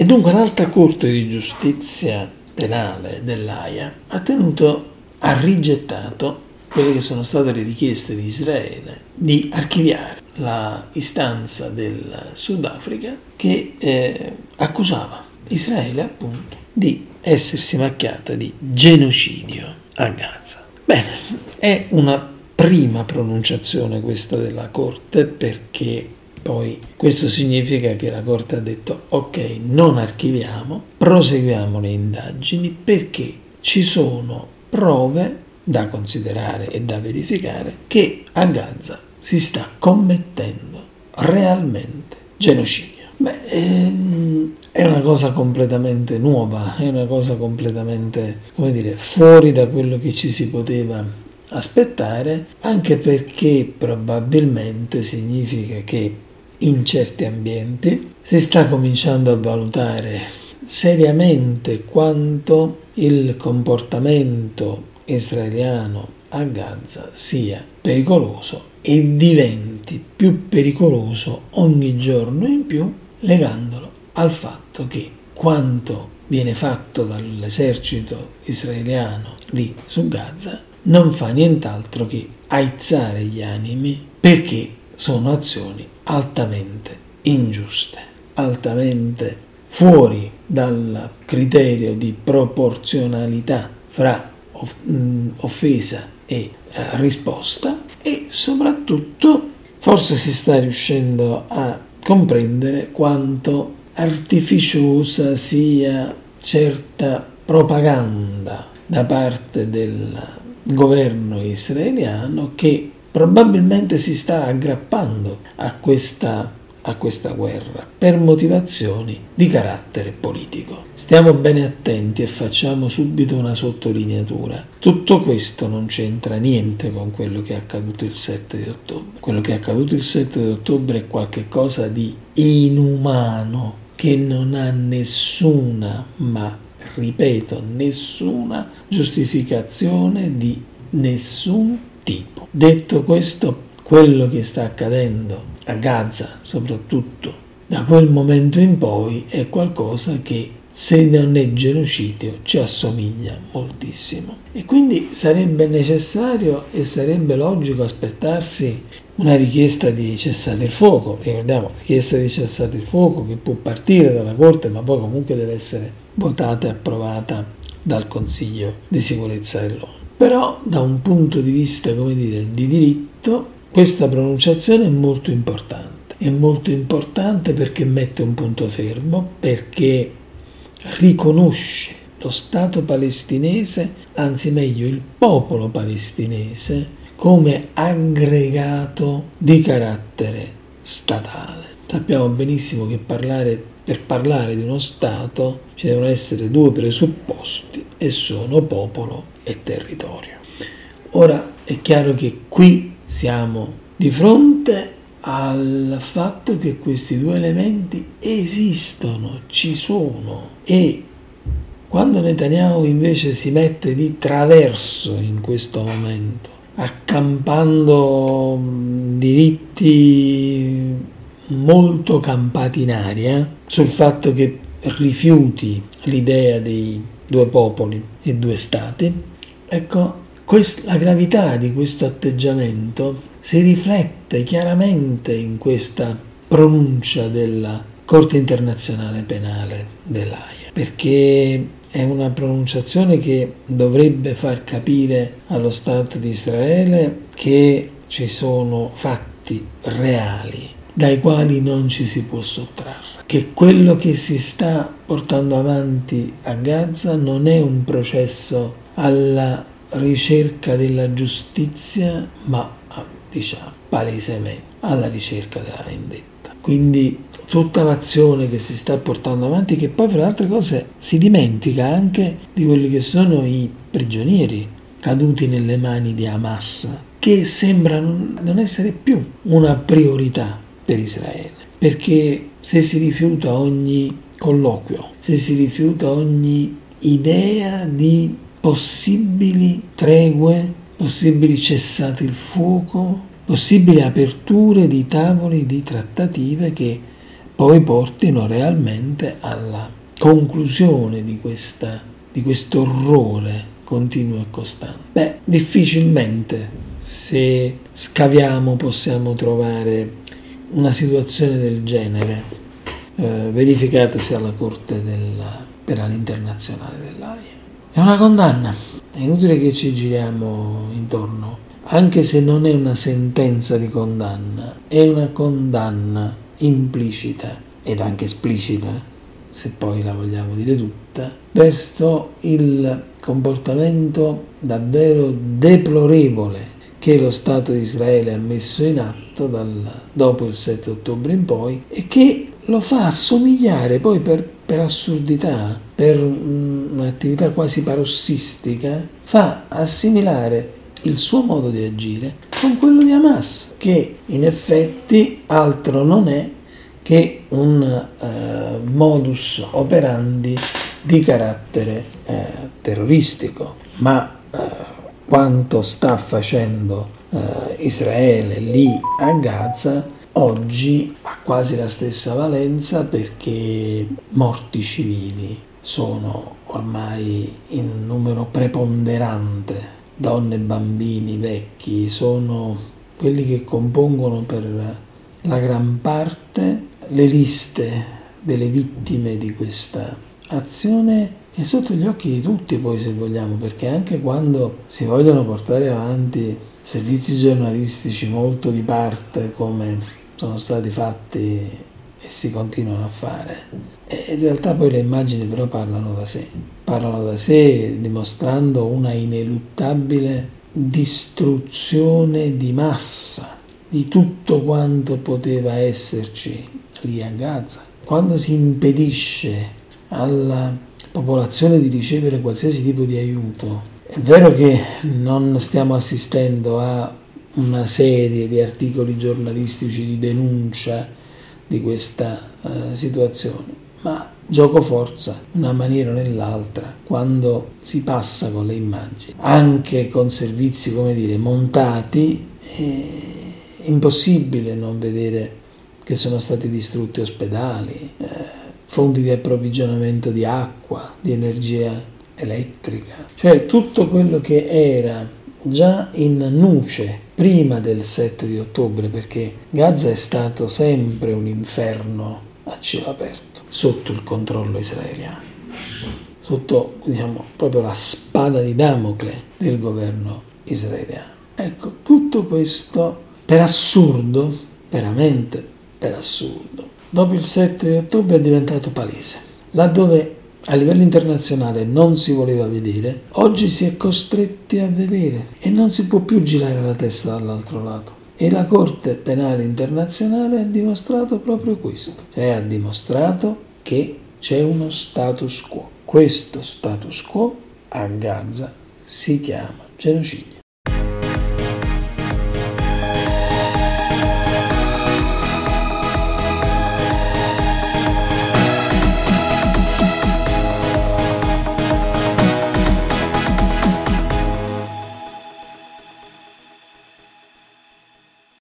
E dunque l'Alta Corte di Giustizia Penale dell'AIA ha tenuto, ha rigettato quelle che sono state le richieste di Israele di archiviare la istanza del Sudafrica che eh, accusava Israele appunto di essersi macchiata di genocidio a Gaza. Bene, è una prima pronunciazione questa della Corte perché poi questo significa che la Corte ha detto ok, non archiviamo, proseguiamo le indagini perché ci sono prove da considerare e da verificare che a Gaza si sta commettendo realmente genocidio. Beh, ehm, è una cosa completamente nuova, è una cosa completamente, come dire, fuori da quello che ci si poteva aspettare, anche perché probabilmente significa che in certi ambienti si sta cominciando a valutare seriamente quanto il comportamento israeliano a Gaza sia pericoloso e diventi più pericoloso ogni giorno in più legandolo al fatto che quanto viene fatto dall'esercito israeliano lì su Gaza non fa nient'altro che aizzare gli animi perché sono azioni altamente ingiuste, altamente fuori dal criterio di proporzionalità fra offesa e eh, risposta e soprattutto forse si sta riuscendo a comprendere quanto artificiosa sia certa propaganda da parte del governo israeliano che probabilmente si sta aggrappando a questa a questa guerra per motivazioni di carattere politico. Stiamo bene attenti e facciamo subito una sottolineatura. Tutto questo non c'entra niente con quello che è accaduto il 7 di ottobre. Quello che è accaduto il 7 di ottobre è qualcosa di inumano che non ha nessuna, ma ripeto, nessuna giustificazione di nessun tipo. Detto questo, quello che sta accadendo a Gaza soprattutto da quel momento in poi è qualcosa che se non è genocidio ci assomiglia moltissimo. E quindi sarebbe necessario e sarebbe logico aspettarsi una richiesta di cessate il fuoco. Ricordiamo richiesta di cessate il fuoco che può partire dalla corte ma poi comunque deve essere votata e approvata dal Consiglio di sicurezza dell'ONU però da un punto di vista come dire di diritto questa pronunciazione è molto importante, è molto importante perché mette un punto fermo, perché riconosce lo Stato palestinese, anzi meglio il popolo palestinese, come aggregato di carattere statale. Sappiamo benissimo che parlare, per parlare di uno Stato ci devono essere due presupposti e sono popolo e territorio. Ora è chiaro che qui siamo di fronte al fatto che questi due elementi esistono, ci sono e quando Netanyahu invece si mette di traverso in questo momento, accampando diritti molto campati in aria sul fatto che rifiuti l'idea dei due popoli e due stati, ecco, quest- la gravità di questo atteggiamento si riflette chiaramente in questa pronuncia della Corte internazionale penale dell'AIA, perché è una pronunciazione che dovrebbe far capire allo Stato di Israele che ci sono fatti reali dai quali non ci si può sottrarre, che quello che si sta portando avanti a Gaza non è un processo alla ricerca della giustizia, ma diciamo palesemente alla ricerca della vendetta. Quindi tutta l'azione che si sta portando avanti, che poi fra le altre cose si dimentica anche di quelli che sono i prigionieri caduti nelle mani di Hamas, che sembrano non essere più una priorità per Israele, perché se si rifiuta ogni colloquio, se si rifiuta ogni idea di possibili tregue, possibili cessate il fuoco, possibili aperture di tavoli di trattative che poi portino realmente alla conclusione di, questa, di questo orrore continuo e costante. Beh, difficilmente se scaviamo possiamo trovare una situazione del genere eh, verificatasi alla Corte della, Penale Internazionale dell'AIA. È una condanna, è inutile che ci giriamo intorno, anche se non è una sentenza di condanna, è una condanna implicita ed anche esplicita, se poi la vogliamo dire tutta, verso il comportamento davvero deplorevole che lo Stato di Israele ha messo in atto dal, dopo il 7 ottobre in poi e che lo fa assomigliare poi per, per assurdità, per un'attività quasi parossistica, fa assimilare il suo modo di agire con quello di Hamas, che in effetti altro non è che un uh, modus operandi di carattere uh, terroristico, ma uh, quanto sta facendo Israele lì a Gaza oggi ha quasi la stessa valenza perché morti civili sono ormai in numero preponderante, donne, bambini, vecchi, sono quelli che compongono per la gran parte le liste delle vittime di questa azione che è sotto gli occhi di tutti poi se vogliamo, perché anche quando si vogliono portare avanti servizi giornalistici molto di parte come sono stati fatti e si continuano a fare, e in realtà poi le immagini però parlano da sé, parlano da sé dimostrando una ineluttabile distruzione di massa di tutto quanto poteva esserci lì a Gaza. Quando si impedisce alla popolazione di ricevere qualsiasi tipo di aiuto, è vero che non stiamo assistendo a una serie di articoli giornalistici di denuncia di questa uh, situazione, ma gioco forza una maniera o nell'altra quando si passa con le immagini, anche con servizi, come dire, montati, è impossibile non vedere che sono stati distrutti ospedali, eh, fonti di approvvigionamento di acqua, di energia elettrica, cioè tutto quello che era già in nuce prima del 7 di ottobre, perché Gaza è stato sempre un inferno a cielo aperto, sotto il controllo israeliano, sotto diciamo, proprio la spada di Damocle del governo israeliano. Ecco, tutto questo per assurdo, veramente per assurdo. Dopo il 7 ottobre è diventato palese. Laddove a livello internazionale non si voleva vedere, oggi si è costretti a vedere e non si può più girare la testa dall'altro lato. E la Corte Penale Internazionale ha dimostrato proprio questo, cioè ha dimostrato che c'è uno status quo. Questo status quo a Gaza si chiama genocidio.